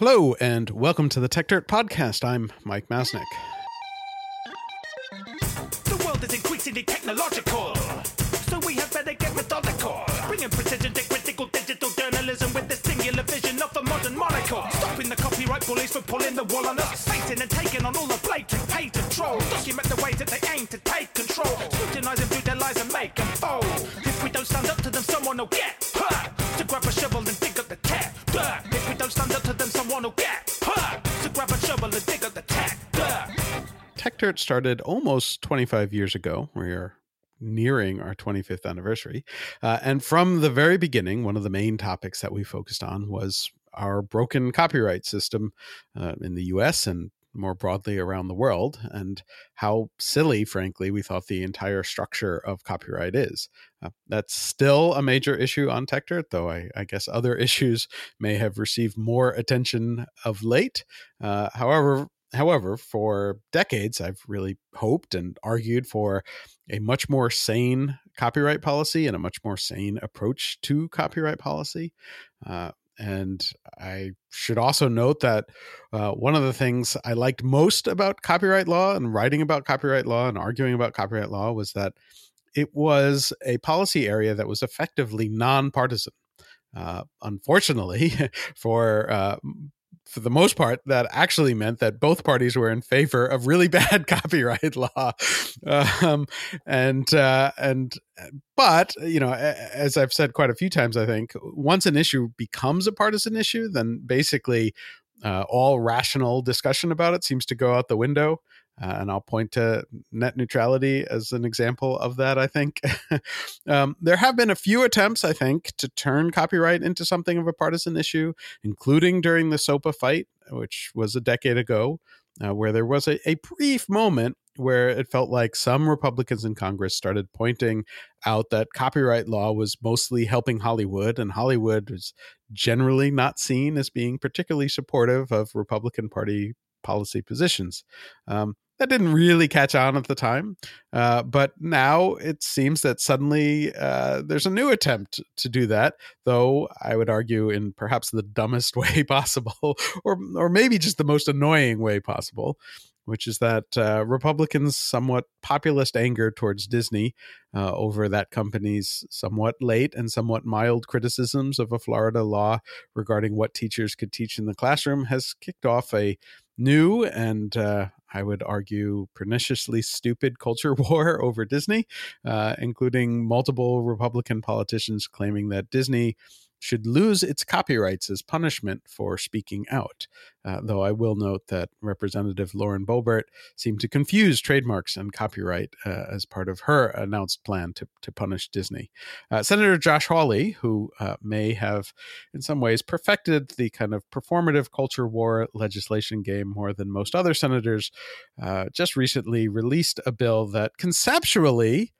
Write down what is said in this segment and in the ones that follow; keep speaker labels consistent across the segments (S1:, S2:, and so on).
S1: Hello, and welcome to the Techdirt Podcast. I'm Mike Masnick.
S2: The world is increasingly technological, so we had better get methodical. Bringing precision to critical digital journalism with the singular vision of a modern monocle. Stopping the copyright bullies from pulling the wool on us. Facing and taking on all the blatant patent trolls. Document the ways that they aim to take control. Scrutinizing through their lies and make them fold. If we don't stand up to them, someone will get hurt. To grab a shovel and dig
S1: Techdirt started almost 25 years ago. We are nearing our 25th anniversary. Uh, and from the very beginning, one of the main topics that we focused on was our broken copyright system uh, in the US and more broadly around the world, and how silly, frankly, we thought the entire structure of copyright is. Uh, that's still a major issue on Techdirt, though I, I, guess other issues may have received more attention of late. Uh, however, However, for decades, I've really hoped and argued for a much more sane copyright policy and a much more sane approach to copyright policy. Uh, and I should also note that uh, one of the things I liked most about copyright law and writing about copyright law and arguing about copyright law was that it was a policy area that was effectively nonpartisan. Uh, unfortunately, for uh, for the most part, that actually meant that both parties were in favor of really bad copyright law. Um, and uh, and but you know, as I've said quite a few times, I think once an issue becomes a partisan issue, then basically uh, all rational discussion about it seems to go out the window. Uh, and I'll point to net neutrality as an example of that, I think. um, there have been a few attempts, I think, to turn copyright into something of a partisan issue, including during the SOPA fight, which was a decade ago, uh, where there was a, a brief moment where it felt like some Republicans in Congress started pointing out that copyright law was mostly helping Hollywood, and Hollywood was generally not seen as being particularly supportive of Republican Party policy positions. Um, that didn't really catch on at the time. Uh, but now it seems that suddenly uh, there's a new attempt to do that, though I would argue in perhaps the dumbest way possible, or, or maybe just the most annoying way possible, which is that uh, Republicans' somewhat populist anger towards Disney uh, over that company's somewhat late and somewhat mild criticisms of a Florida law regarding what teachers could teach in the classroom has kicked off a new and uh, I would argue, perniciously stupid culture war over Disney, uh, including multiple Republican politicians claiming that Disney should lose its copyrights as punishment for speaking out. Uh, though I will note that Representative Lauren Boebert seemed to confuse trademarks and copyright uh, as part of her announced plan to, to punish Disney. Uh, Senator Josh Hawley, who uh, may have in some ways perfected the kind of performative culture war legislation game more than most other senators, uh, just recently released a bill that conceptually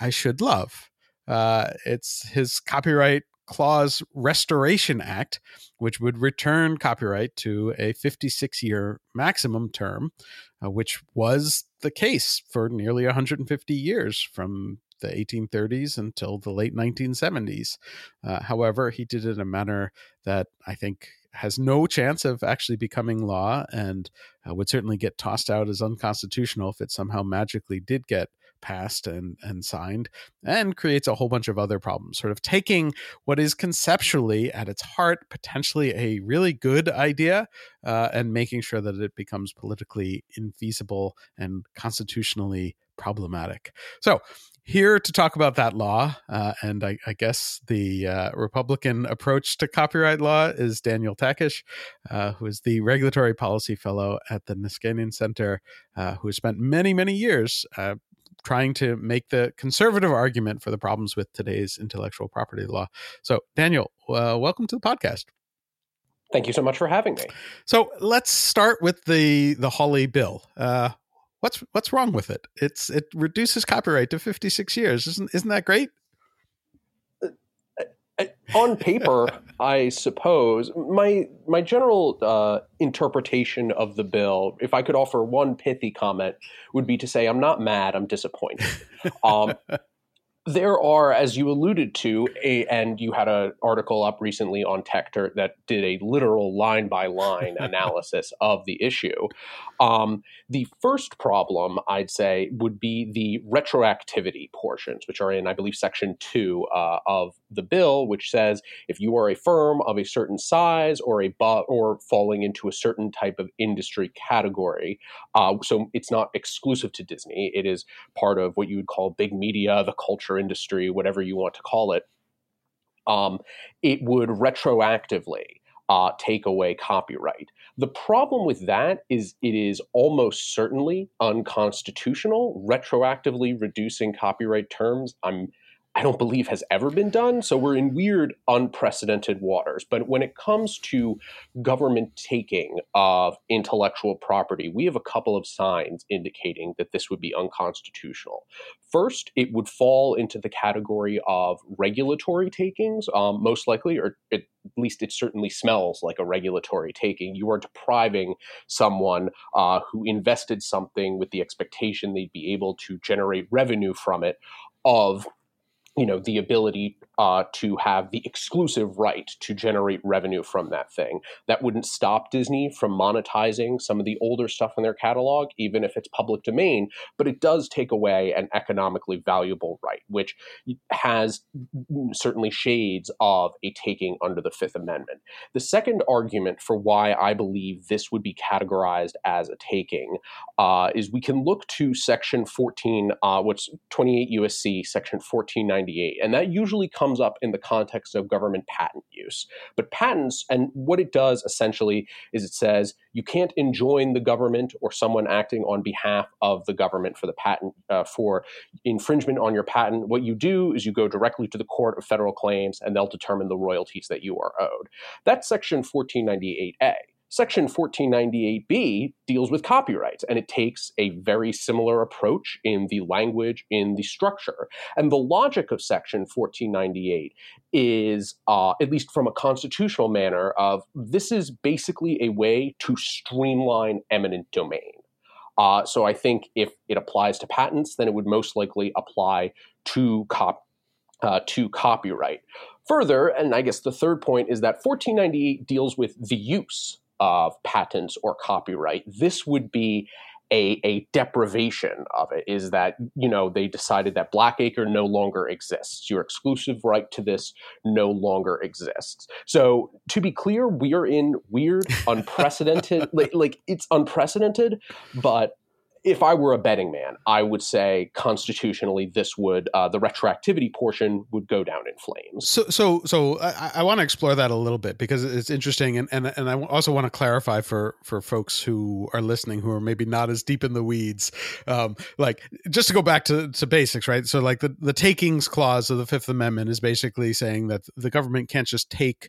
S1: I should love. Uh, it's his copyright Clause Restoration Act, which would return copyright to a 56 year maximum term, uh, which was the case for nearly 150 years from the 1830s until the late 1970s. Uh, however, he did it in a manner that I think has no chance of actually becoming law and uh, would certainly get tossed out as unconstitutional if it somehow magically did get passed and, and signed and creates a whole bunch of other problems. Sort of taking what is conceptually at its heart potentially a really good idea uh, and making sure that it becomes politically infeasible and constitutionally problematic. So, here to talk about that law, uh, and I, I, guess the uh, Republican approach to copyright law is Daniel Takash, uh, who is the regulatory policy fellow at the Niskanen Center, uh, who has spent many, many years uh, trying to make the conservative argument for the problems with today's intellectual property law. So, Daniel, uh, welcome to the podcast.
S3: Thank you so much for having me.
S1: So let's start with the the Hawley bill. Uh, what's what's wrong with it? It's it reduces copyright to fifty six years. Isn't isn't that great?
S3: On paper, I suppose my my general uh, interpretation of the bill, if I could offer one pithy comment, would be to say I'm not mad, I'm disappointed. Um, There are, as you alluded to, a, and you had an article up recently on Techdirt that did a literal line by line analysis of the issue. Um, the first problem, I'd say, would be the retroactivity portions, which are in, I believe, section two uh, of the bill, which says if you are a firm of a certain size or a bu- or falling into a certain type of industry category, uh, so it's not exclusive to Disney. It is part of what you would call big media, the culture industry, whatever you want to call it. Um, it would retroactively uh, take away copyright. The problem with that is it is almost certainly unconstitutional, retroactively reducing copyright terms. I'm I don't believe has ever been done. So we're in weird, unprecedented waters. But when it comes to government taking of intellectual property, we have a couple of signs indicating that this would be unconstitutional. First, it would fall into the category of regulatory takings, um, most likely, or at least it certainly smells like a regulatory taking. You are depriving someone uh, who invested something with the expectation they'd be able to generate revenue from it of you know the ability uh, to have the exclusive right to generate revenue from that thing. That wouldn't stop Disney from monetizing some of the older stuff in their catalog, even if it's public domain, but it does take away an economically valuable right, which has certainly shades of a taking under the Fifth Amendment. The second argument for why I believe this would be categorized as a taking uh, is we can look to Section 14, uh, what's 28 USC, Section 1498, and that usually comes comes up in the context of government patent use. But patents, and what it does essentially is it says you can't enjoin the government or someone acting on behalf of the government for the patent uh, for infringement on your patent. What you do is you go directly to the court of federal claims and they'll determine the royalties that you are owed. That's section 1498A. Section 1498B deals with copyrights, and it takes a very similar approach in the language, in the structure. And the logic of Section 1498 is, uh, at least from a constitutional manner, of this is basically a way to streamline eminent domain. Uh, so I think if it applies to patents, then it would most likely apply to cop uh, to copyright. Further, and I guess the third point is that 1498 deals with the use of patents or copyright. This would be a, a deprivation of it is that you know they decided that blackacre no longer exists your exclusive right to this no longer exists so to be clear we are in weird unprecedented like, like it's unprecedented but if I were a betting man, I would say constitutionally this would uh, the retroactivity portion would go down in flames.
S1: So, so, so I, I want to explore that a little bit because it's interesting, and and and I also want to clarify for for folks who are listening who are maybe not as deep in the weeds, um, like just to go back to to basics, right? So, like the the takings clause of the Fifth Amendment is basically saying that the government can't just take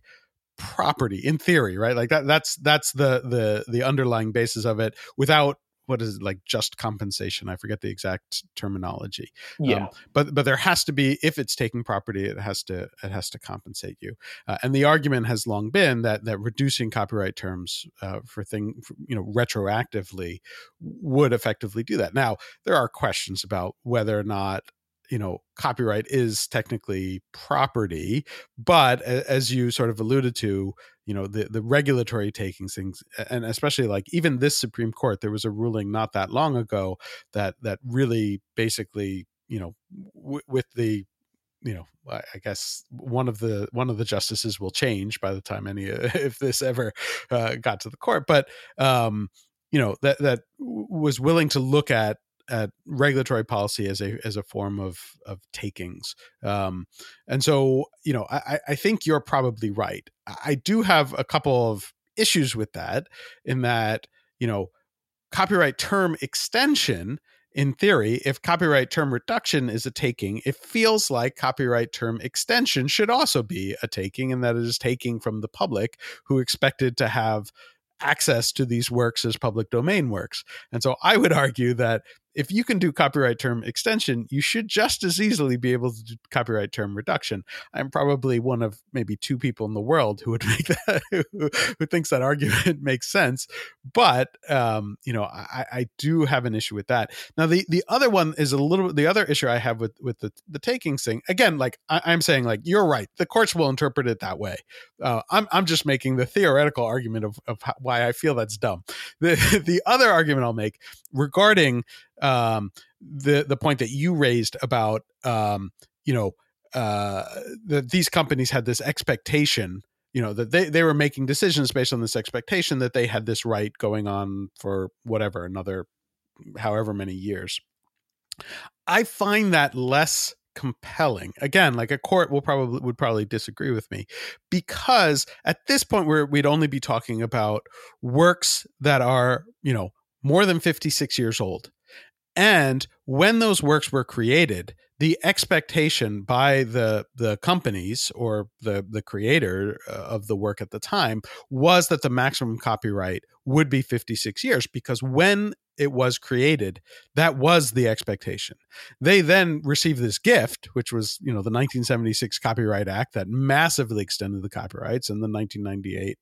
S1: property in theory right like that that's that's the the the underlying basis of it without what is it like just compensation? I forget the exact terminology
S3: yeah. um,
S1: but but there has to be if it's taking property it has to it has to compensate you uh, and the argument has long been that that reducing copyright terms uh, for thing for, you know retroactively would effectively do that. Now there are questions about whether or not you know copyright is technically property but as you sort of alluded to you know the the regulatory takings things and especially like even this supreme court there was a ruling not that long ago that that really basically you know w- with the you know i guess one of the one of the justices will change by the time any if this ever uh, got to the court but um you know that that was willing to look at at regulatory policy as a as a form of of takings. Um, and so, you know, I, I think you're probably right. I do have a couple of issues with that, in that you know, copyright term extension. In theory, if copyright term reduction is a taking, it feels like copyright term extension should also be a taking, and that it is taking from the public who expected to have access to these works as public domain works. And so I would argue that if you can do copyright term extension, you should just as easily be able to do copyright term reduction. I'm probably one of maybe two people in the world who would make that, who, thinks that argument makes sense. But, um, you know, I, I do have an issue with that. Now, the, the other one is a little, the other issue I have with, with the, the takings thing, again, like I, am saying, like, you're right. The courts will interpret it that way. Uh, I'm, I'm just making the theoretical argument of, of how, why I feel that's dumb. The, the other argument I'll make regarding um, the the point that you raised about um, you know uh, that these companies had this expectation you know that they, they were making decisions based on this expectation that they had this right going on for whatever another however many years. I find that less compelling. Again like a court will probably would probably disagree with me because at this point where we'd only be talking about works that are you know more than 56 years old and when those works were created, the expectation by the the companies or the the creator uh, of the work at the time was that the maximum copyright would be 56 years because when it was created that was the expectation. They then received this gift which was you know the 1976 copyright act that massively extended the copyrights and the 1998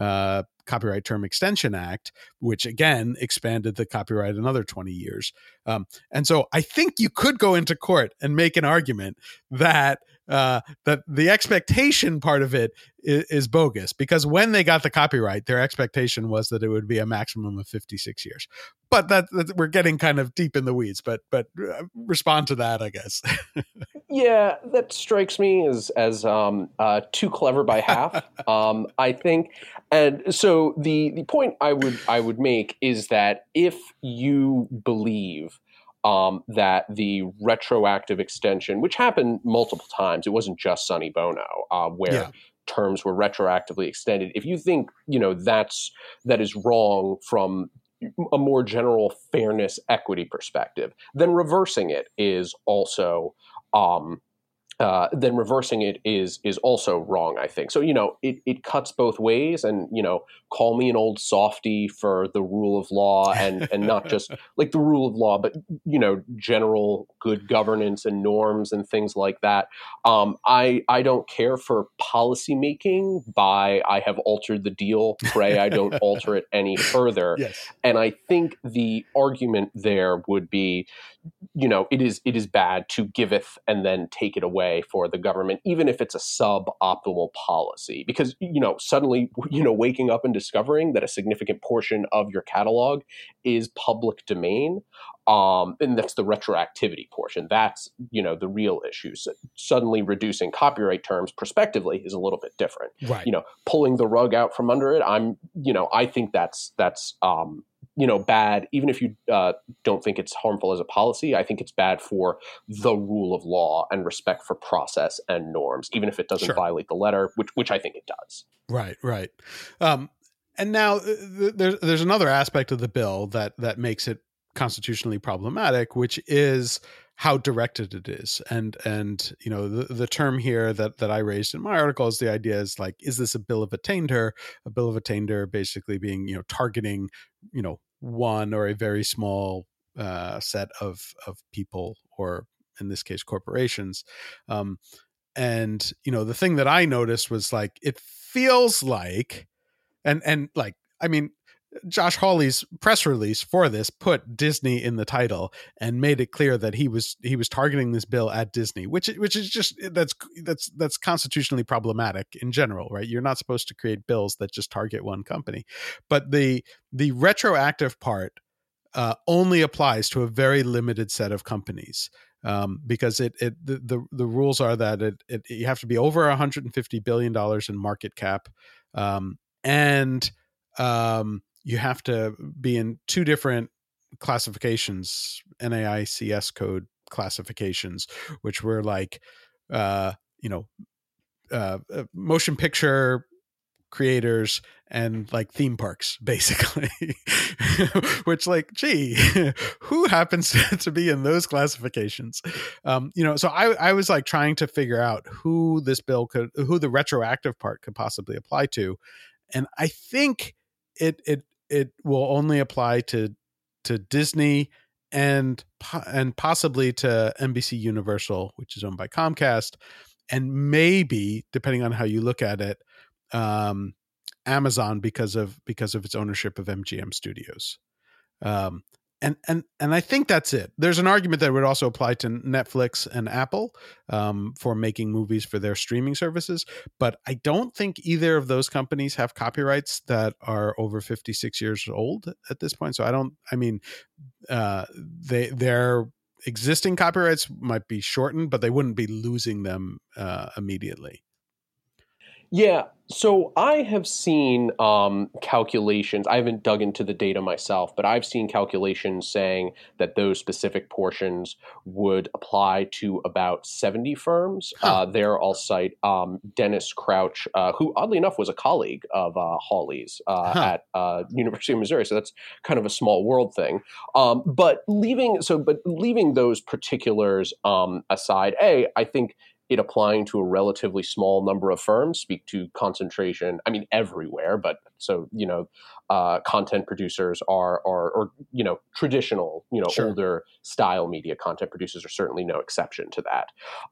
S1: uh, copyright term extension act which again expanded the copyright another 20 years. Um, and so i think you could go into court and make an argument that uh, that the expectation part of it is, is, bogus because when they got the copyright, their expectation was that it would be a maximum of 56 years. But that, that we're getting kind of deep in the weeds. But but uh, respond to that, I guess.
S3: yeah, that strikes me as as um, uh, too clever by half. um, I think, and so the the point I would I would make is that if you believe um, that the retroactive extension, which happened multiple times, it wasn't just Sonny Bono, uh, where yeah. terms were retroactively extended. If you think you know that's that is wrong from a more general fairness equity perspective, then reversing it is also um, uh, then reversing it is is also wrong. I think so. You know, it, it cuts both ways, and you know, call me an old softy for the rule of law, and and not just like the rule of law, but you know, general good governance and norms and things like that. Um, I I don't care for policy making by I have altered the deal. Pray I don't alter it any further.
S1: Yes.
S3: And I think the argument there would be, you know, it is it is bad to giveth and then take it away for the government, even if it's a suboptimal policy, because you know suddenly you know waking up and discovering that a significant portion of your catalog is public domain, um, and that's the retroactivity portion. That's you know the real issue. So suddenly reducing copyright terms prospectively is a little bit different.
S1: Right.
S3: You know, pulling the rug out from under it. I'm you know I think that's that's um, you know bad even if you uh, don't think it's harmful as a policy i think it's bad for the rule of law and respect for process and norms even if it doesn't sure. violate the letter which which i think it does
S1: right right um, and now uh, there's there's another aspect of the bill that that makes it constitutionally problematic which is how directed it is. And and you know the, the term here that that i raised in my article is the idea is like is this a bill of attainder? A bill of attainder basically being you know targeting you know one or a very small uh, set of of people or in this case corporations. Um, and you know the thing that i noticed was like it feels like and and like i mean Josh Hawley's press release for this put Disney in the title and made it clear that he was he was targeting this bill at Disney, which which is just that's that's that's constitutionally problematic in general, right? You're not supposed to create bills that just target one company, but the the retroactive part uh, only applies to a very limited set of companies. Um, because it, it the, the, the rules are that it, it you have to be over 150 billion dollars in market cap, um, and um, you have to be in two different classifications, NAICS code classifications, which were like, uh, you know, uh, uh, motion picture creators and like theme parks basically. Which like gee who happens to be in those classifications? Um you know so i i was like trying to figure out who this bill could who the retroactive part could possibly apply to and i think it it it will only apply to to Disney and and possibly to NBC Universal, which is owned by Comcast, and maybe depending on how you look at it, um, Amazon because of because of its ownership of MGM Studios. Um, and and and I think that's it. There's an argument that would also apply to Netflix and Apple um, for making movies for their streaming services, but I don't think either of those companies have copyrights that are over 56 years old at this point. So I don't. I mean, uh, they their existing copyrights might be shortened, but they wouldn't be losing them uh, immediately.
S3: Yeah, so I have seen um, calculations. I haven't dug into the data myself, but I've seen calculations saying that those specific portions would apply to about 70 firms. Huh. Uh, there I'll cite um, Dennis Crouch, uh, who oddly enough was a colleague of uh, Hawley's uh, huh. at uh, University of Missouri. So that's kind of a small world thing. Um, but leaving so, but leaving those particulars um, aside, a I think it applying to a relatively small number of firms speak to concentration i mean everywhere but so you know uh, content producers are are or you know traditional you know sure. older style media content producers are certainly no exception to that.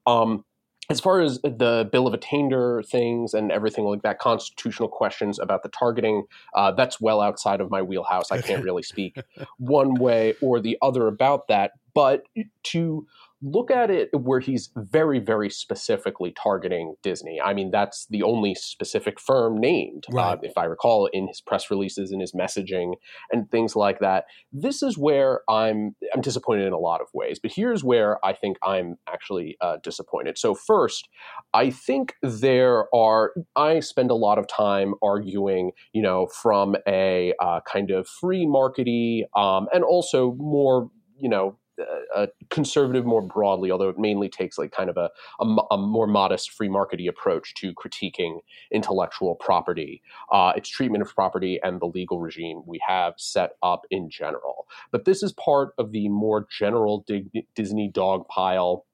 S3: Um, as far as the bill of attainder things and everything like that constitutional questions about the targeting uh, that's well outside of my wheelhouse. I can't really speak one way or the other about that. But to look at it where he's very, very specifically targeting Disney. I mean, that's the only specific firm named, uh, right. uh, if I recall, in his press releases, in his messaging, and things like that. This is where I'm I'm disappointed in a lot of ways, but here's where I think I'm actually uh, disappointed. So first, I think there are. I spend a lot of time arguing, you know, from a uh, kind of free markety um, and also more you know a conservative more broadly, although it mainly takes like kind of a, a, a more modest free markety approach to critiquing intellectual property, uh, its treatment of property, and the legal regime we have set up in general. But this is part of the more general Disney dog pile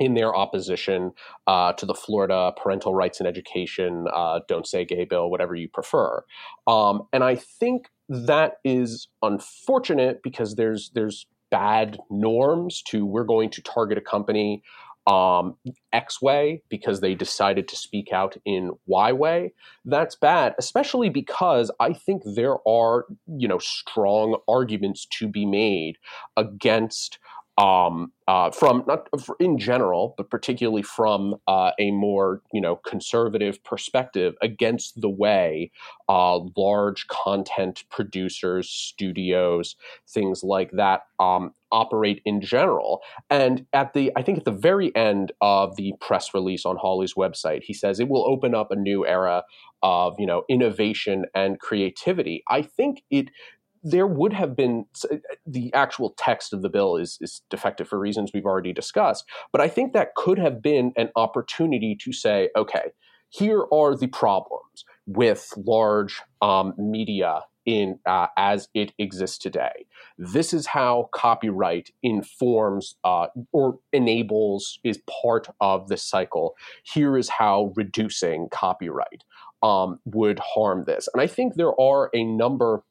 S3: in their opposition uh, to the Florida Parental Rights and Education, uh, Don't Say Gay bill, whatever you prefer. Um, and I think that is unfortunate because there's there's bad norms to we're going to target a company um, X way because they decided to speak out in Y way. That's bad, especially because I think there are, you know, strong arguments to be made against um, uh, from not in general, but particularly from uh, a more you know conservative perspective against the way uh, large content producers, studios, things like that um, operate in general. And at the I think at the very end of the press release on Hawley's website, he says it will open up a new era of you know innovation and creativity. I think it there would have been uh, the actual text of the bill is, is defective for reasons we've already discussed. But I think that could have been an opportunity to say, okay, here are the problems with large um, media in uh, as it exists today. This is how copyright informs uh, or enables is part of the cycle. Here is how reducing copyright um, would harm this, and I think there are a number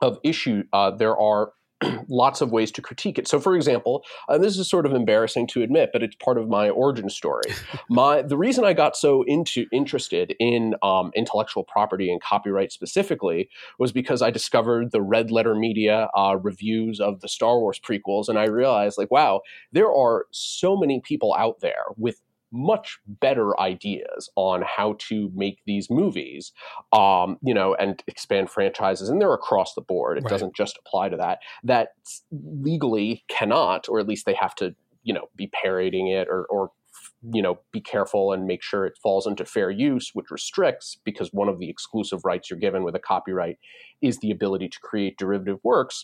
S3: of issue, uh, there are lots of ways to critique it. So, for example, and this is sort of embarrassing to admit, but it's part of my origin story. my the reason I got so into interested in um, intellectual property and copyright specifically was because I discovered the Red Letter Media uh, reviews of the Star Wars prequels, and I realized, like, wow, there are so many people out there with much better ideas on how to make these movies, um, you know, and expand franchises. And they're across the board. It right. doesn't just apply to that. That legally cannot, or at least they have to, you know, be parodying it or, or you know be careful and make sure it falls into fair use which restricts because one of the exclusive rights you're given with a copyright is the ability to create derivative works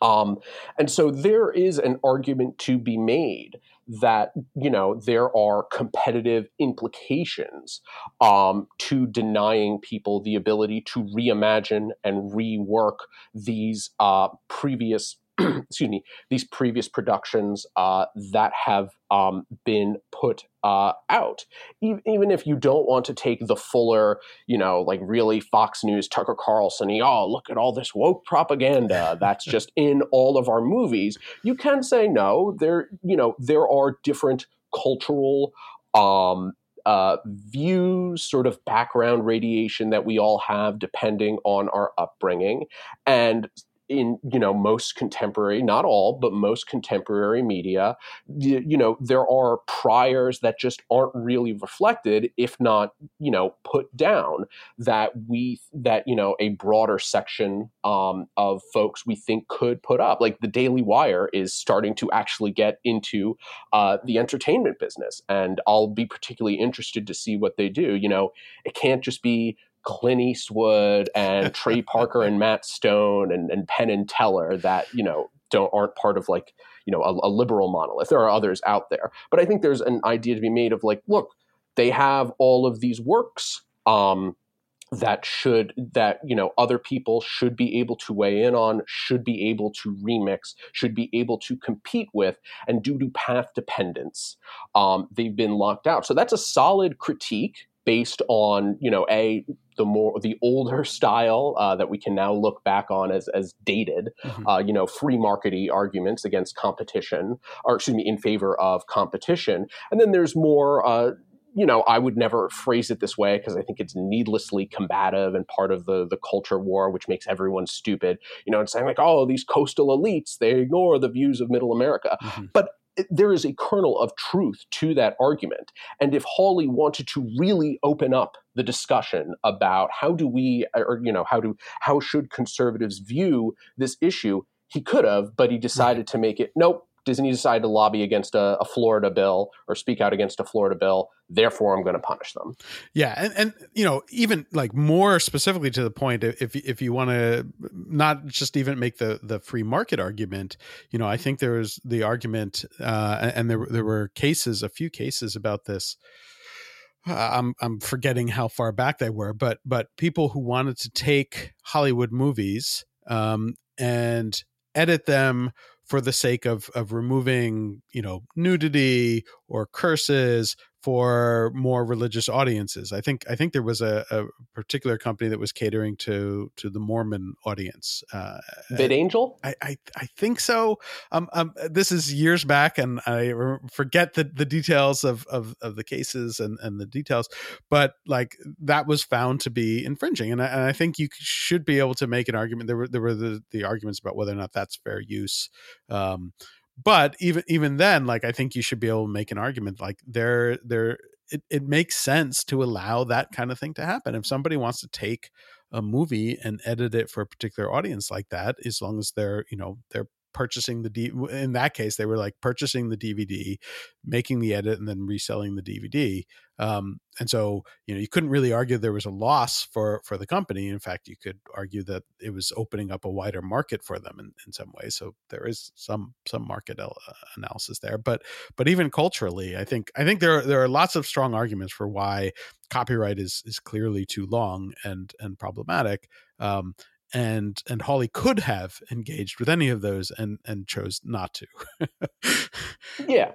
S3: um, and so there is an argument to be made that you know there are competitive implications um, to denying people the ability to reimagine and rework these uh, previous excuse me these previous productions uh, that have um, been put uh, out even if you don't want to take the fuller you know like really fox news tucker carlson oh look at all this woke propaganda that's just in all of our movies you can say no there you know there are different cultural um, uh, views, sort of background radiation that we all have depending on our upbringing. And in you know most contemporary not all but most contemporary media you, know there are priors that just aren't really reflected if not you know put down that we that you know a broader section um, of folks we think could put up. Like the daily wire is starting to actually get into uh, the entertainment business and i'll be particularly interested to see what they do. You know it can't just be Clint Eastwood and Trey Parker and Matt Stone and, and Penn and Teller that you know don't aren't part of like you know a, a, liberal monolith. There are others out there, but I think there's an idea to be made of like, look, they have all of these works um, that should that you know other people should be able to weigh in on, should be able to remix, should be able to compete with, and due to path dependence, um, they've been locked out. So that's a solid critique based on you know a the more the older style uh, that we can now look back on as as dated mm-hmm. uh, you know free markety arguments against competition or excuse me in favor of competition and then there's more uh, you know, I would never phrase it this way because I think it's needlessly combative and part of the the culture war, which makes everyone stupid. You know, and saying like, "Oh, these coastal elites they ignore the views of Middle America," mm-hmm. but there is a kernel of truth to that argument. And if Hawley wanted to really open up the discussion about how do we, or, you know, how do, how should conservatives view this issue, he could have, but he decided right. to make it, nope, Disney decided to lobby against a, a, Florida bill or speak out against a Florida bill. Therefore, I'm going to punish them.
S1: Yeah, and and you know, even like more specifically to the point, if if you want to not just even make the the free market argument, you know, I think there was the argument, uh, and there there were cases, a few cases about this. Uh, I'm I'm forgetting how far back they were, but but people who wanted to take Hollywood movies um, and edit them for the sake of of removing you know nudity or curses for more religious audiences. I think I think there was a, a particular company that was catering to to the Mormon audience. Uh,
S3: VidAngel,
S1: I, I, I think so. Um, um, this is years back, and I forget the, the details of, of, of the cases and, and the details. But like that was found to be infringing, and I, and I think you should be able to make an argument. There were there were the, the arguments about whether or not that's fair use. Um, but even even then like i think you should be able to make an argument like there there it, it makes sense to allow that kind of thing to happen. If somebody wants to take a movie and edit it for a particular audience like that as long as they're you know they're purchasing the D in that case they were like purchasing the DVD making the edit and then reselling the DVD um, and so you know you couldn't really argue there was a loss for for the company. In fact you could argue that it was opening up a wider market for them in, in some ways so there is some some market uh, analysis there but but even culturally I think I think there are, there are lots of strong arguments for why copyright is is clearly too long and and problematic um, and and Hawley could have engaged with any of those and and chose not to.
S3: yeah.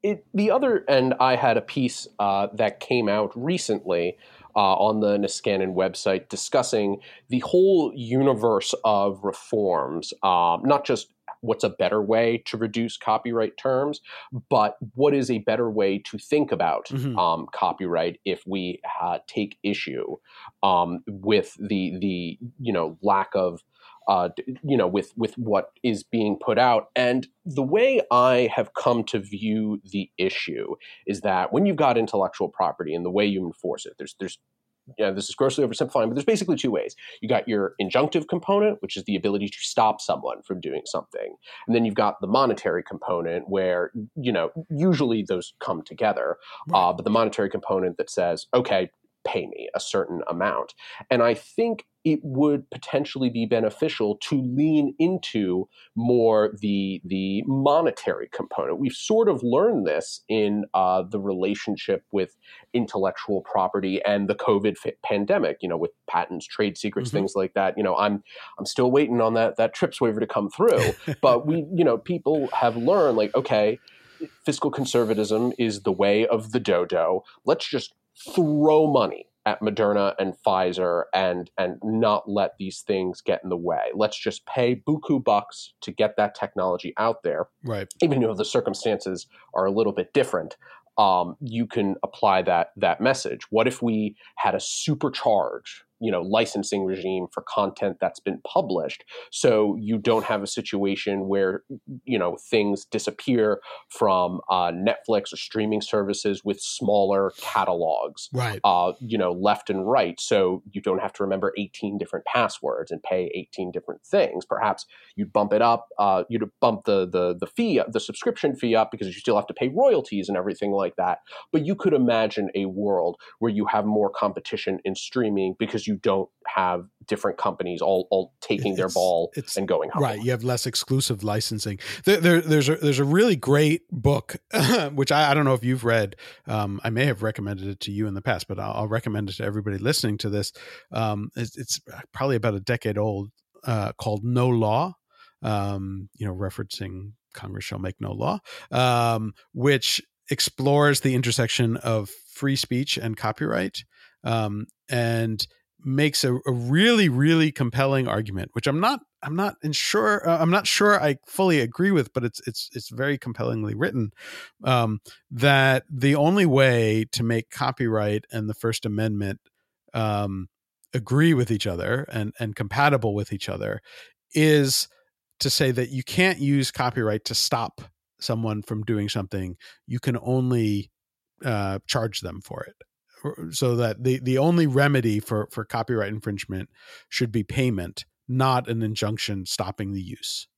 S3: It, the other, and I had a piece uh, that came out recently uh, on the Niskanen website discussing the whole universe of reforms, um, not just what's a better way to reduce copyright terms, but what is a better way to think about mm-hmm. um, copyright if we uh, take issue um, with the the you know lack of uh, you know with with what is being put out and the way i have come to view the issue is that when you've got intellectual property and the way you enforce it there's there's know, this is grossly oversimplifying, but there's basically two ways. You got your injunctive component, which is the ability to stop someone from doing something, and then you've got the monetary component, where you know usually those come together. Uh, but the monetary component that says, okay, pay me a certain amount, and I think it would potentially be beneficial to lean into more the the monetary component. We've sort of learned this in uh, the relationship with intellectual property and the COVID pandemic. You know, with patents, trade secrets, mm-hmm. things like that. You know, I'm I'm still waiting on that that TRIPS waiver to come through. but we, you know, people have learned like, okay, fiscal conservatism is the way of the dodo. Let's just throw money at Moderna and Pfizer and and not let these things get in the way. Let's just pay buku bucks to get that technology out there.
S1: Right.
S3: Even though the circumstances are a little bit different, um, you can apply that that message. What if we had a supercharge you know licensing regime for content that's been published. So you don't have a situation where you know things disappear from uh, netflix or streaming services with smaller catalogs
S1: right.
S3: uh, you know left and right. So you don't have to remember 18 different passwords and pay 18 different things. Perhaps you'd bump it up uh, you'd bump the the the fee the subscription fee up because you still have to pay royalties and everything like that. But you could imagine a world where you have more competition in streaming because you don't have different companies all, all taking their ball and going home.
S1: Right. You have less exclusive licensing. There, there, there's a there's a really great book, which I, I, don't know if you've read. Um, I may have recommended it to you in the past, but I'll, I'll recommend it to everybody listening to this. Um, it's, it's, probably about a decade old, uh, called No Law. Um, you know, referencing Congress shall make no law, um, which explores the intersection of free speech and copyright. Um, and makes a, a, really really compelling argument which i'm not i'm not sure uh, i'm not sure i fully agree with but it's it's it's very compellingly written um, that the only way to make copyright and the first amendment um, agree with each other and and compatible with each other is to say that you can't use copyright to stop someone from doing something. You can only uh, charge them for it so that the the only remedy for for copyright infringement should be payment, not an injunction stopping the use.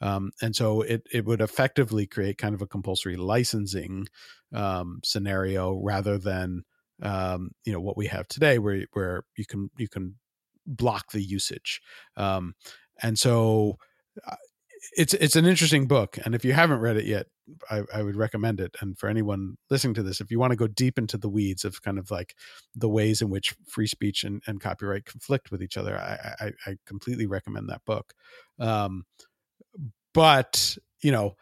S1: Um, and so it it would effectively create kind of a compulsory licensing um, scenario rather than um, you know what we have today, where where you can you can block the usage. Um, and so uh, it's it's an interesting book, and if you haven't read it yet, I, I, would recommend it. And for anyone listening to this, if you want to go deep into the weeds of kind of like the ways in which free speech and, and copyright conflict with each other, I, I, I completely recommend that book. Um, but you know,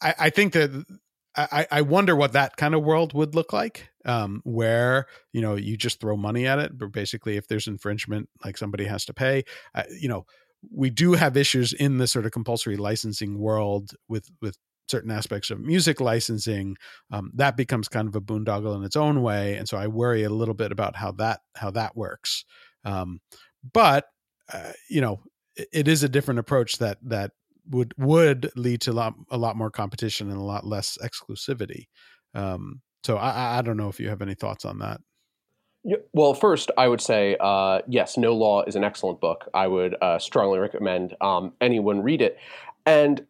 S1: I, I think that I, I wonder what that kind of world would look like, um, where you know you just throw money at it, but basically, if there's infringement, like somebody has to pay. Uh, you know, we do have issues in the sort of compulsory licensing world with with certain aspects of music licensing um, that becomes kind of a boondoggle in its own way and so i worry a little bit about how that how that works. Um, but uh, you know it, it is a different approach that that would would lead to a lot, a lot more competition and a lot less exclusivity. Um, so I, I don't know if you have any thoughts on that
S3: well, first, I would say uh, yes, No Law is an excellent book. I would uh, strongly recommend um, anyone read it. And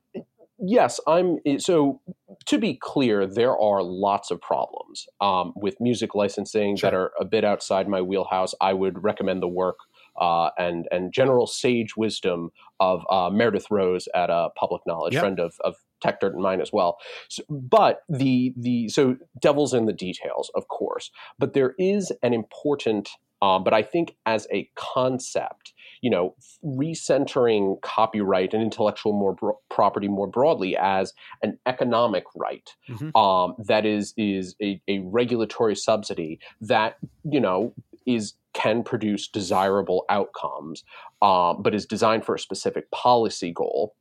S3: yes, I'm so to be clear, there are lots of problems um, with music licensing sure. that are a bit outside my wheelhouse. I would recommend the work uh, and and general sage wisdom of uh, Meredith Rose at uh, Public Knowledge, yep. friend of, of Techdirt and mine as well. So, but the the so devil's in the details, of course. But there is an important, um, but I think as a concept, you know, recentering copyright and intellectual more bro- property more broadly as an economic right mm-hmm. um, that is is a, a regulatory subsidy that you know is can produce desirable outcomes, um, but is designed for a specific policy goal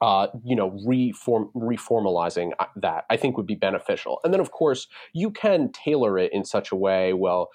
S3: uh, you know, reform reformalizing uh, that I think would be beneficial. And then, of course, you can tailor it in such a way. Well,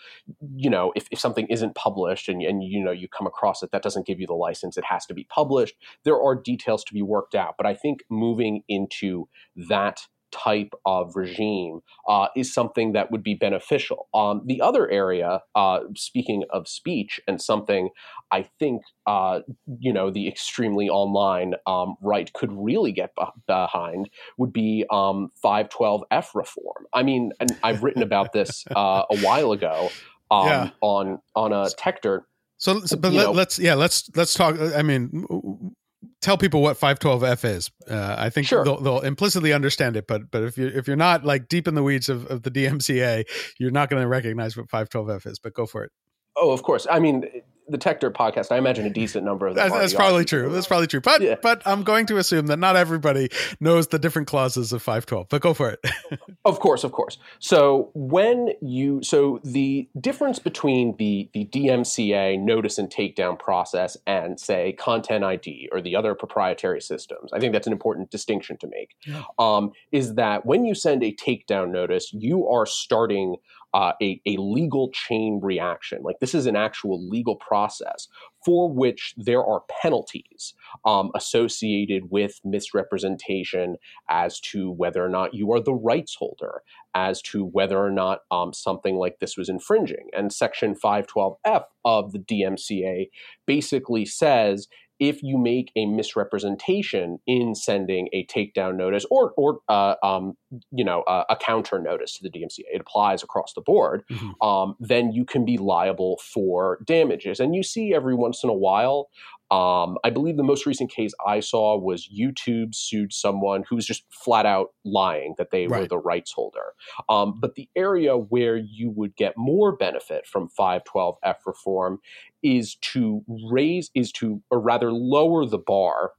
S3: you know, if, if something isn't published and, and you know you come across it, that doesn't give you the license. It has to be published. There are details to be worked out. But I think moving into that type of regime uh, is something that would be beneficial. Um, the other area, uh, speaking of speech, and something I think uh, you know the extremely online um, right could really get behind would be um, 512f reform. I mean, and I've written about this uh, a while ago um, yeah. on on a Techdirt
S1: So, so but let, us yeah, let's let's talk. I mean, tell people what 512F is. Uh, I think
S3: sure.
S1: they'll, they'll, implicitly understand it, but but if you if you're not like deep in the weeds of, of the DMCA, you're not going to recognize what 512F is. But go for it.
S3: Oh, of course. I mean, the Techdirt podcast, I imagine a decent number of them.
S1: That's, that's probably true. That's probably true. But yeah. but I'm going to assume that not everybody knows the different clauses of 512. But go for it.
S3: of course, of course. So when you so the difference between the the DMCA notice and takedown process and say Content ID or the other proprietary systems, I think that's an important distinction to make. Yeah. Um, is that when you send a takedown notice, you are starting uh, a, a legal chain reaction. Like this is an actual legal process for which there are penalties um, associated with misrepresentation as to whether or not you are the rights holder, as to whether or not um, something like this was infringing. And Section 512F of the DMCA basically says if you make a misrepresentation in sending a takedown notice or, or uh, um, you know, uh, a counter notice to the DMCA, it applies across the board, mm-hmm. um, then you can be liable for damages. And you see every once in a while um, I believe the most recent case I saw was YouTube sued someone who was just flat out lying that they right. were the rights holder. Um, but the area where you would get more benefit from 512F reform is to raise, is to, or rather lower the bar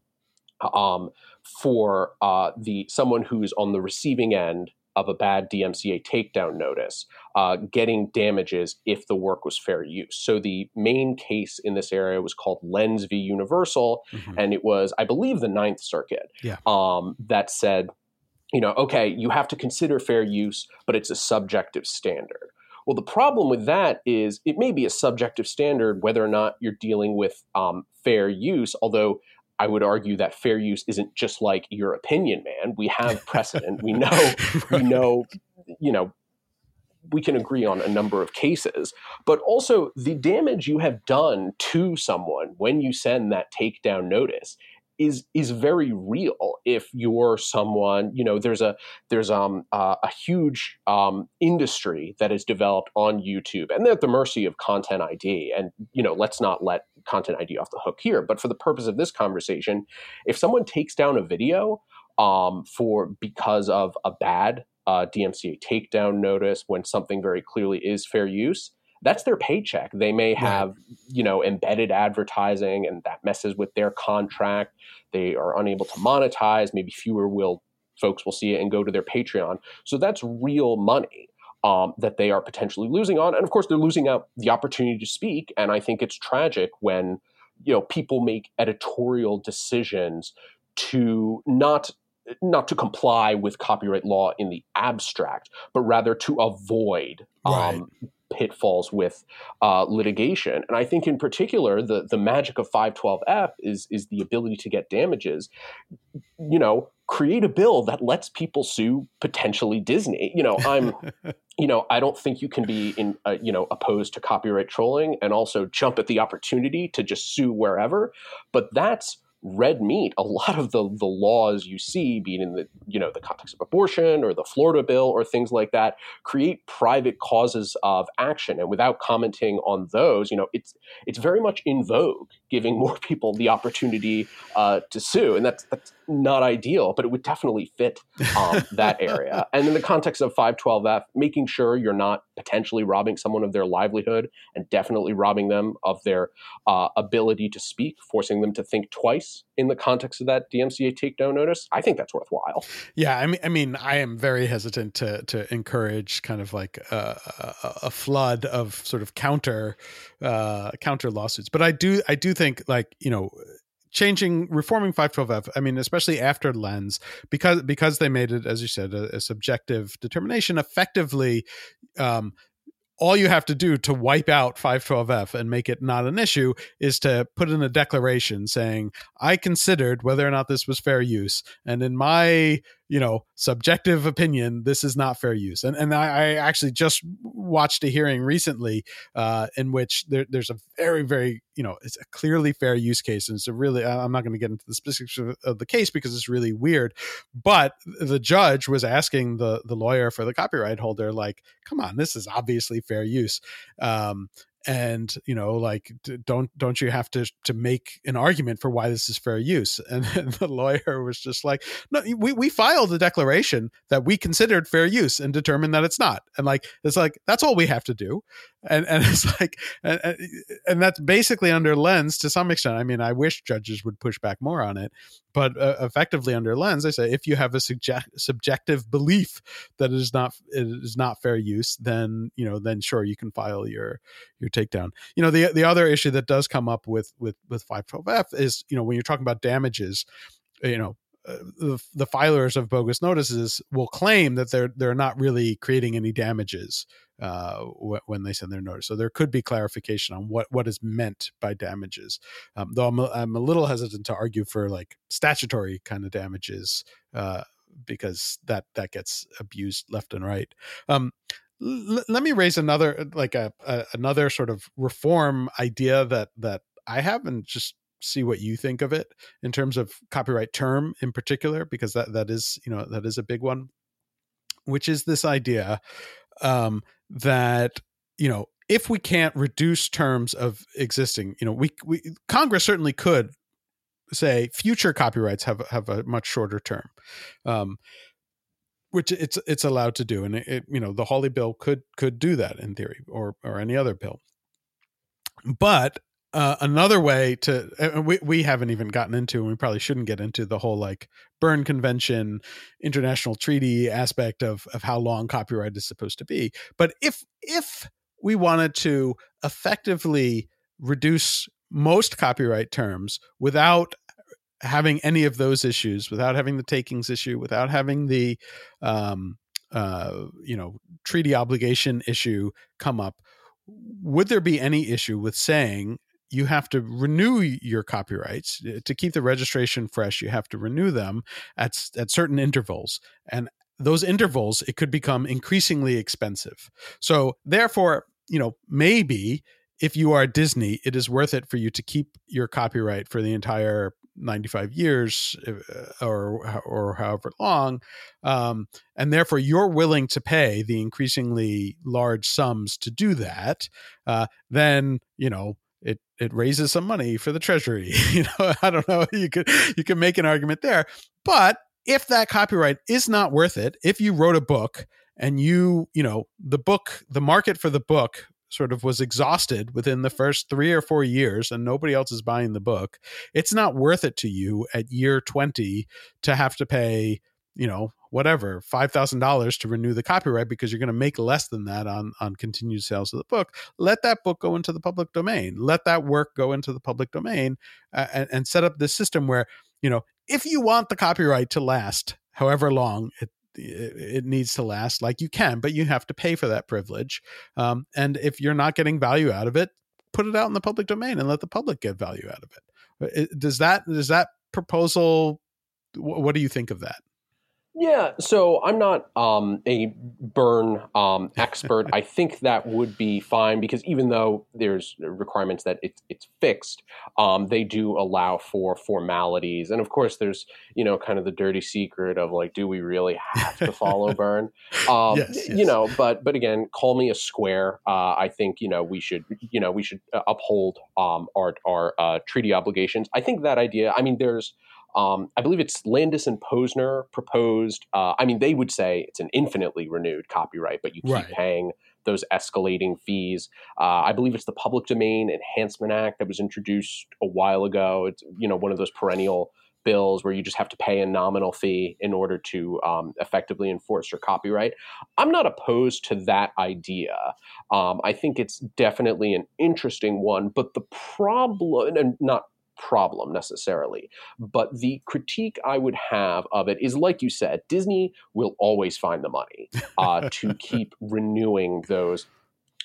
S3: um, for uh, the someone who's on the receiving end of a bad DMCA takedown notice, uh, getting damages if the work was fair use. So the main case in this area was called Lenz v. Universal, mm-hmm. and it was, I believe, the Ninth Circuit
S1: yeah.
S3: um, that said, you know, okay, you have to consider fair use, but it's a subjective standard. Well, the problem with that is it may be a subjective standard whether or not you're dealing with um, fair use, although I would argue that fair use isn't just like your opinion, man. We have precedent. we know, right. we know, you know, we can agree on a number of cases, but also the damage you have done to someone when you send that takedown notice is is very real if you're someone you know there's a there's um uh, a huge um industry that is developed on YouTube and they're at the mercy of content ID and you know let's not let content ID off the hook here but for the purpose of this conversation if someone takes down a video um for because of a bad uh, DMCA takedown notice when something very clearly is fair use that's their paycheck. They may have, right. you know, embedded advertising and that messes with their contract. They are unable to monetize. Maybe fewer will folks will see it and go to their Patreon. So that's real money. Um, that they are potentially losing on, and of course they're losing out the opportunity to speak. And I think it's tragic when you know people make editorial decisions to not not to comply with copyright law in the abstract, but rather to avoid right. um, pitfalls with uh, litigation. And I think in particular, the the magic of 512F is is the ability to get damages. You know, create a bill that lets people sue potentially Disney. You know, I'm. you know, I don't think you can be in, uh, you know, opposed to copyright trolling and also jump at the opportunity to just sue wherever. But that's red meat a lot of the the laws you see being in the you know the context of abortion or the Florida bill or things like that create private causes of action. And without commenting on those you know it's it's very much in vogue giving more people the opportunity uh, to sue. And that's that's not ideal but it would definitely fit um, that area. And in the context of 512f making sure you're not potentially robbing someone of their livelihood and definitely robbing them of their uh, ability to speak forcing them to think twice in the context of that DMCA takedown notice, I think that's worthwhile.
S1: Yeah, I mean, I mean, I am very hesitant to to encourage kind of like a, a, a flood of sort of counter uh, counter lawsuits, but I do I do think like you know changing reforming 512f i mean especially after Lenz because because they made it as you said a, a subjective determination effectively um, all you have to do to wipe out 512F and make it not an issue is to put in a declaration saying, I considered whether or not this was fair use. And in my you know subjective opinion this is not fair use. And and i, I actually just watched a hearing recently uh, in which there, there's a very very you know it's a clearly fair use case. And it's a really i'm not going to get into the specifics of, of, the case because it's really weird. But the judge was asking the the lawyer for the copyright holder like come on this is obviously fair use. Um, and you know like don't don't you have to to make an argument for why this is fair use? And, the lawyer was just like no we, we filed a declaration that we considered fair use and determined that it's not. And like it's like that's all we have to do and and it's like and, and that's basically under Lenz to some extent i mean i wish judges would push back more on it but uh, effectively under Lenz, I say if you have a subject, subjective belief that it is not it is not fair use, then you know then sure you can file your your takedown. You know the the other issue that does come up with with with 512F is you know when you're talking about damages, you know uh, the, the filers of bogus notices will claim that they're they're not really creating any damages uh, when they send their notice. So there could be clarification on what what is meant by damages. Um, though I'm a, I'm a little hesitant to argue for like statutory kind of damages uh, because that that gets abused left and right. Um, l- let me raise another like a, a another sort of reform idea that that I have and just see what you think of it in terms of copyright term in particular because that that is you know that is a big one which is this idea um, that you know if we can't reduce terms of existing you know we, we congress certainly could say future copyrights have have a much shorter term um, which it's it's allowed to do and it, you know the Hawley bill could could do that in theory or or any other bill. But uh, another way to we, we haven't even gotten into and we probably shouldn't get into the whole like berne convention international treaty aspect of of how long copyright is supposed to be. But if if we wanted to effectively reduce most copyright terms without having any of those issues without having the takings issue without having the um uh you know treaty obligation issue come up would there be any issue with saying you have to renew your copyrights uh, to keep the registration fresh you have to renew them at at certain intervals. And those intervals it could become increasingly expensive. So therefore you know maybe if you are disney it is worth it for you to keep your copyright for the entire 95 years uh, or or however long um, and therefore you're willing to pay the increasingly large sums to do that uh, then you know it it raises some money for the treasury you know i don't know you could you can make an argument there. But if that copyright is not worth it if you wrote a book and you you know the book the market for the book sort of was exhausted within the first 3 or 4 years and nobody else is buying the book it's not worth it to you at year 20 to have to pay you know whatever five thousand dollars to renew the copyright because you're going to make less than that on on continued sales of the book. Let that book go into the public domain. Let that work go into the public domain, uh, and, and set up this system where you know if you want the copyright to last however long it it needs to last like you can but you have to pay for that privilege um, and if you're not getting value out of it put it out in the public domain and let the public get value out of it does that does that proposal what do you think of that
S3: yeah, so I'm not um, a Berne um, expert. I think that would be fine because even though there's requirements that it's it's fixed, um, they do allow for formalities, and of course there's you know kind of the dirty secret of like, do we really have to follow Berne? Um, yes, yes. You know, but but again, call me a square. Uh, I think you know we should you know we should uh, uphold um, our our uh, treaty obligations. I think that idea. I mean, there's um, I believe it's Landes and Posner proposed. Uh, I mean, they would say it's an infinitely renewed copyright, but you keep right. paying those escalating fees. Uh, I believe it's the Public Domain Enhancement Act that was introduced a while ago. It's you know one of those perennial bills where you just have to pay a nominal fee in order to um, effectively enforce your copyright. I'm not opposed to that idea. Um, I think it's definitely an interesting one, but the problem, and not problem necessarily. But the critique I would have of it is like you said, Disney will always find the money uh, to keep renewing those.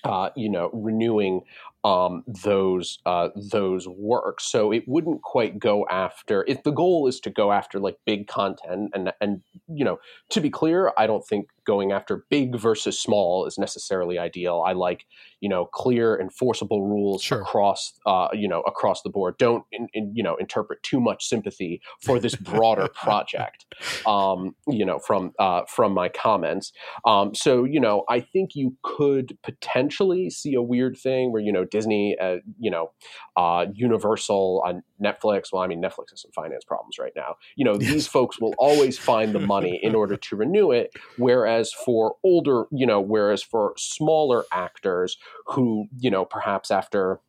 S3: Uh, you know, renewing um, those uh, those works. So it wouldn't quite go after. If the goal is to go after like big content, and and you know, to be clear, I don't think going after big versus small is necessarily ideal. I like you know clear enforceable rules
S1: Sure.
S3: across uh, you know across the board. Don't in, in, you know interpret too much sympathy for this broader project. Um, you know from uh, from my comments. Um, so you know I think you could potentially see a weird thing where you know Disney, uh, you know, uh, Universal on Netflix. Well, I mean Netflix has some finance problems right now. You know these folks will always find the money in order to renew it. Whereas for older, you know, whereas for smaller actors who, you know, perhaps after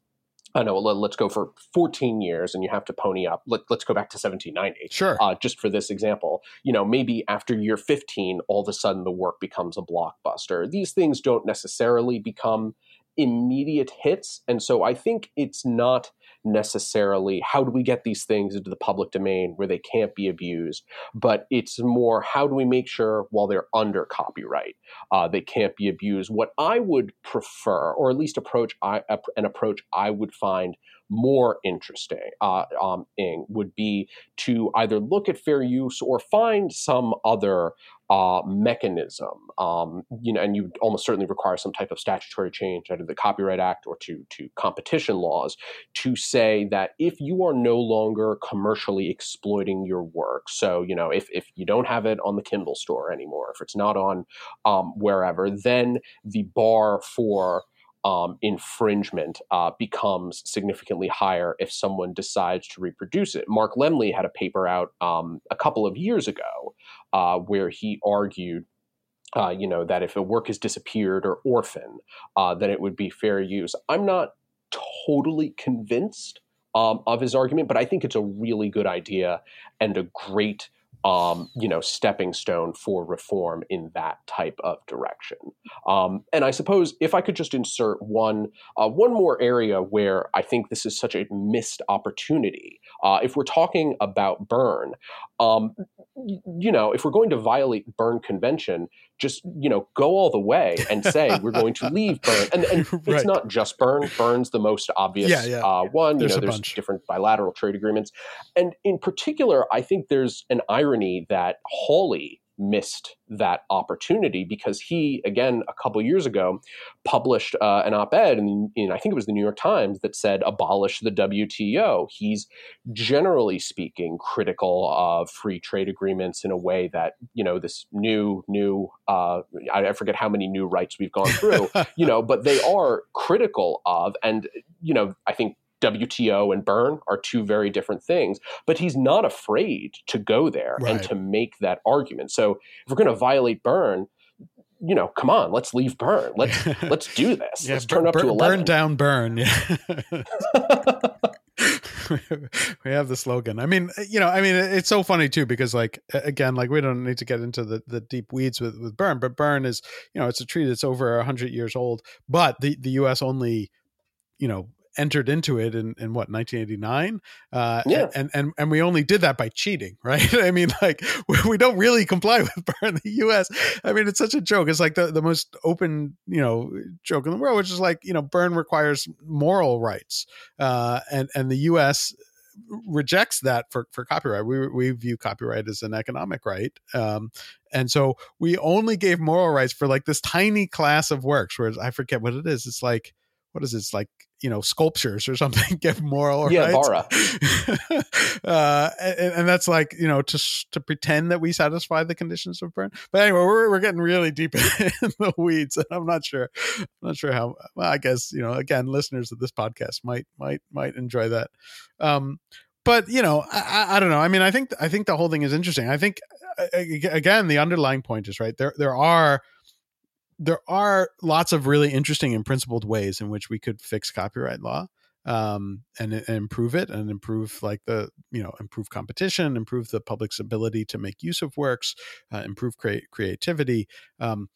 S3: I don't know, let- let's go for 14 years and you have to pony up. Let, let's go back to 1790
S1: Sure.
S3: uh, just for this example, you know, maybe after year 15, all of a sudden the work becomes a blockbuster. These things don't necessarily become immediate hits. And so I think it's not necessarily how do we get these things into the public domain where they can't be abused, but it's more how do we make sure while they're under copyright, uh, they can't be abused. What I would prefer, or at least approach I, an approach I would find more interesting uh, um, would be to either look at fair use or find some other uh, mechanism. Um, you know, and you almost certainly require some type of statutory change under the Copyright Act or to to competition laws to say that if you are no longer commercially exploiting your work, so you know, if if you don't have it on the Kindle store anymore, if it's not on um, wherever, then the bar for um, infringement uh, becomes significantly higher if someone decides to reproduce it. Mark Lemley had a paper out um, a couple of years ago uh, where he argued. Uh, you know that if a work has disappeared or orphaned, uh, then it would be fair use. I'm not totally convinced um, of his argument, but I think it's a really good idea and a great um, you know, stepping stone for reform in that type of direction. Um, and I suppose if I could just insert one uh, one more area where I think this is such a missed opportunity. Uh, if we're talking about Berne, um, you know, if we're going to violate Berne Convention, just you know, go all the way and say we're going to leave Berne. And, and it's not just Berne. Berne's the most obvious
S1: Yeah, yeah.
S3: Uh, one.
S1: There's
S3: you know, there's
S1: bunch.
S3: different bilateral trade agreements. And in particular, I think there's an irony that Hawley missed that opportunity because he, again, a couple years ago, published uh, an op ed in, in, I think it was the New York Times, that said, abolish the WTO. He's generally speaking critical of free trade agreements in a way that, you know, this new, new, uh, I, I forget how many new rights we've gone through, you know, but they are critical of, and, you know, I think WTO and Berne are two very different things, but he's not afraid to go there and to make that argument. So if we're going to violate Berne, you know, come on, let's leave burn. Let's let's do this.
S1: Yeah,
S3: let's turn up
S1: burn,
S3: to
S1: burn
S3: eleven.
S1: down, burn. Yeah. we have the slogan. I mean, you know, I mean, it's so funny too because, like, again, like we don't need to get into the, the deep weeds with with Berne, but Berne is, you know, it's a treaty that's over hundred years old, but the the U.S. only, you know, entered into it in, in what 1989 uh
S3: Yeah.
S1: and and and we only did that by cheating right? I mean like we, don't really comply with Berne the us i mean it's such a joke. It's like the, the most open you know joke in the world which is like you know Berne requires moral rights uh and and the us rejects that for for copyright. We we view copyright as an economic right um and so we only gave moral rights for like this tiny class of works where i forget what it is. It's like what is this like you know sculptures or something give moral
S3: Yeah,
S1: rights.
S3: VARA.
S1: uh, and, and that's like you know to to pretend that we satisfy the conditions of Berne. But anyway, we're we're getting really deep in the weeds, and I'm not sure. I'm not sure how. Well, I guess you know again, listeners of this podcast might might might enjoy that. Um, but you know, I, I- I don't know. I mean, I think I think the whole thing is interesting. I think again, the underlying point is right. There there are there are lots of really interesting and principled ways in which we could fix copyright law um, and, and improve it and improve like the you know improve competition improve the public's ability to make use of works uh, improve crea- creativity um,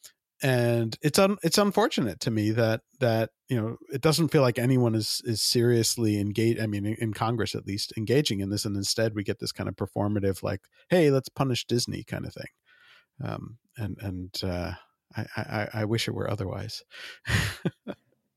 S1: and it's un- it's unfortunate to me that that you know it doesn't feel like anyone is is seriously engaged i mean in, in congress at least engaging in this and instead we get this kind of performative like hey let's punish disney kind of thing. Um, and and uh, I, I I wish it were otherwise.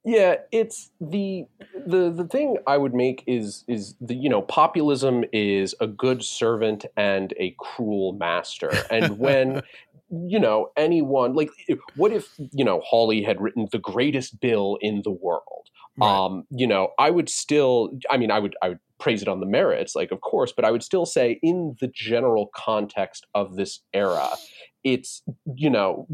S3: Yeah, it's the the the thing I would make is is the you know populism is a good servant and a cruel master, and when you know, anyone like what if you know Hawley had written the greatest bill in the world? Right. Um, you know, I would still. I mean, I would. I would praise it on the merits, like of course, but I would still say in the general context of this era, it's you know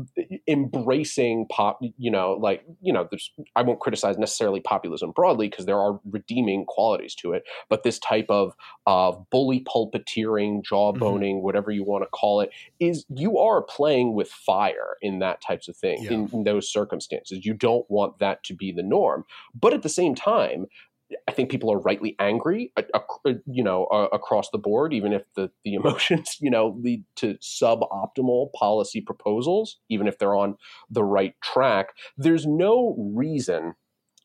S3: embracing pop you know like you know there's i won't criticize necessarily populism broadly because there are redeeming qualities to it but this type of of bully pulpiteering jawboning mm-hmm. whatever you want to call it is you are playing with fire in that types of thing yeah. in, in those circumstances you don't want that to be the norm but at the same time I think people are rightly angry, uh, uh, you know, uh, across the board, even if the, the emotions, you know, lead to suboptimal policy proposals, even if they're on the right track. There's no reason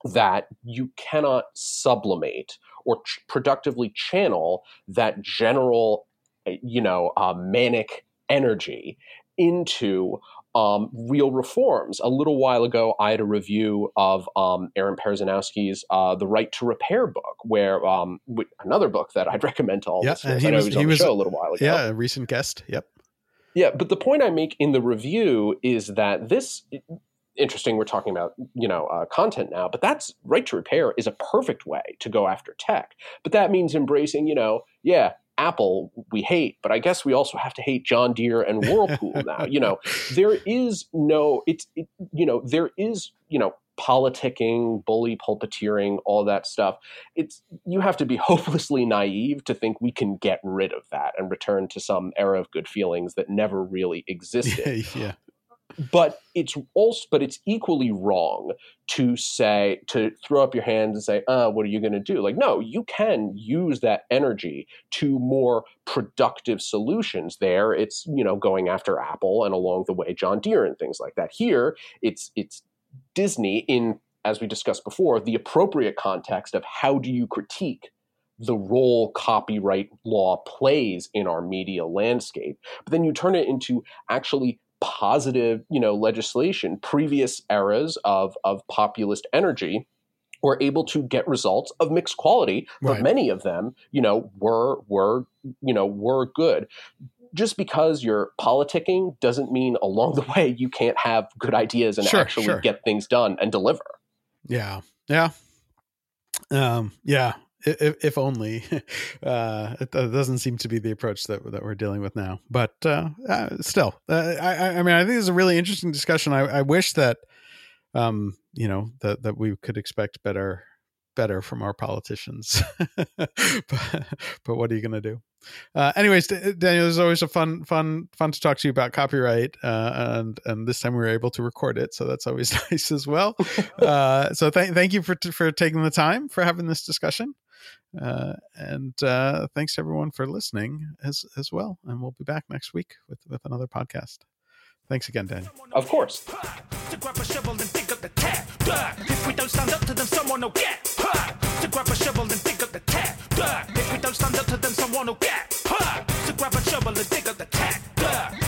S3: that you cannot sublimate or ch- productively channel that general, you know, uh, manic energy into um, real reforms. A little while ago, I had a review of um, Aaron Perzanowski's uh, "The Right to Repair" book, where um, another book that I'd recommend to all yeah, listeners.
S1: He was,
S3: he was on
S1: was,
S3: the show a little while ago.
S1: Yeah, a recent guest. Yep.
S3: Yeah, but the point I make in the review is that this interesting we're talking about you know uh, content now but that's right to repair is a perfect way to go after tech but that means embracing you know yeah Apple we hate, but I guess we also have to hate John Deere and Whirlpool now. You know, there is no it's it, you know there is you know politicking, bully pulpiteering, all that stuff. It's you have to be hopelessly naive to think we can get rid of that and return to some era of good feelings that never really existed.
S1: yeah
S3: but it's also but it's equally wrong to say to throw up your hands and say uh what are you going to do? Like no you can use that energy to more productive solutions there. It's you know going after apple and along the way john deere and things like that. Here it's it's disney in as we discussed before the appropriate context of how do you critique the role copyright law plays in our media landscape. But then you turn it into actually positive, you know, legislation, previous eras of of populist energy were able to get results of mixed quality, but right. many of them, you know, were were you know were good. Just because you're politicking doesn't mean along the way you can't have good ideas and sure, actually sure. get things done and deliver.
S1: Yeah, yeah, um, yeah if, if only uh, it, doesn't seem to be the approach that that we're dealing with now but uh, uh, still uh, I, I mean i think it's a really interesting discussion i, I wish that um, you know that that we could expect better better from our politicians but, but what are you going to do uh, anyways, Daniel, it's always a fun, fun, fun to talk to you about copyright, uh, and and this time we were able to record it, so that's always nice as well. Uh, so thank thank you for for taking the time for having this discussion. Uh, and uh, thanks to everyone for listening as as well. And we'll be back next week with with another podcast. Thanks again, Daniel.
S3: Of course.
S2: To grab a shovel and dig up the tap. If we don't stand up to them, someone will get. To grab a shovel and dig up the tap. If we don't stand up to them, someone will get. To grab a shovel and dig up the tap.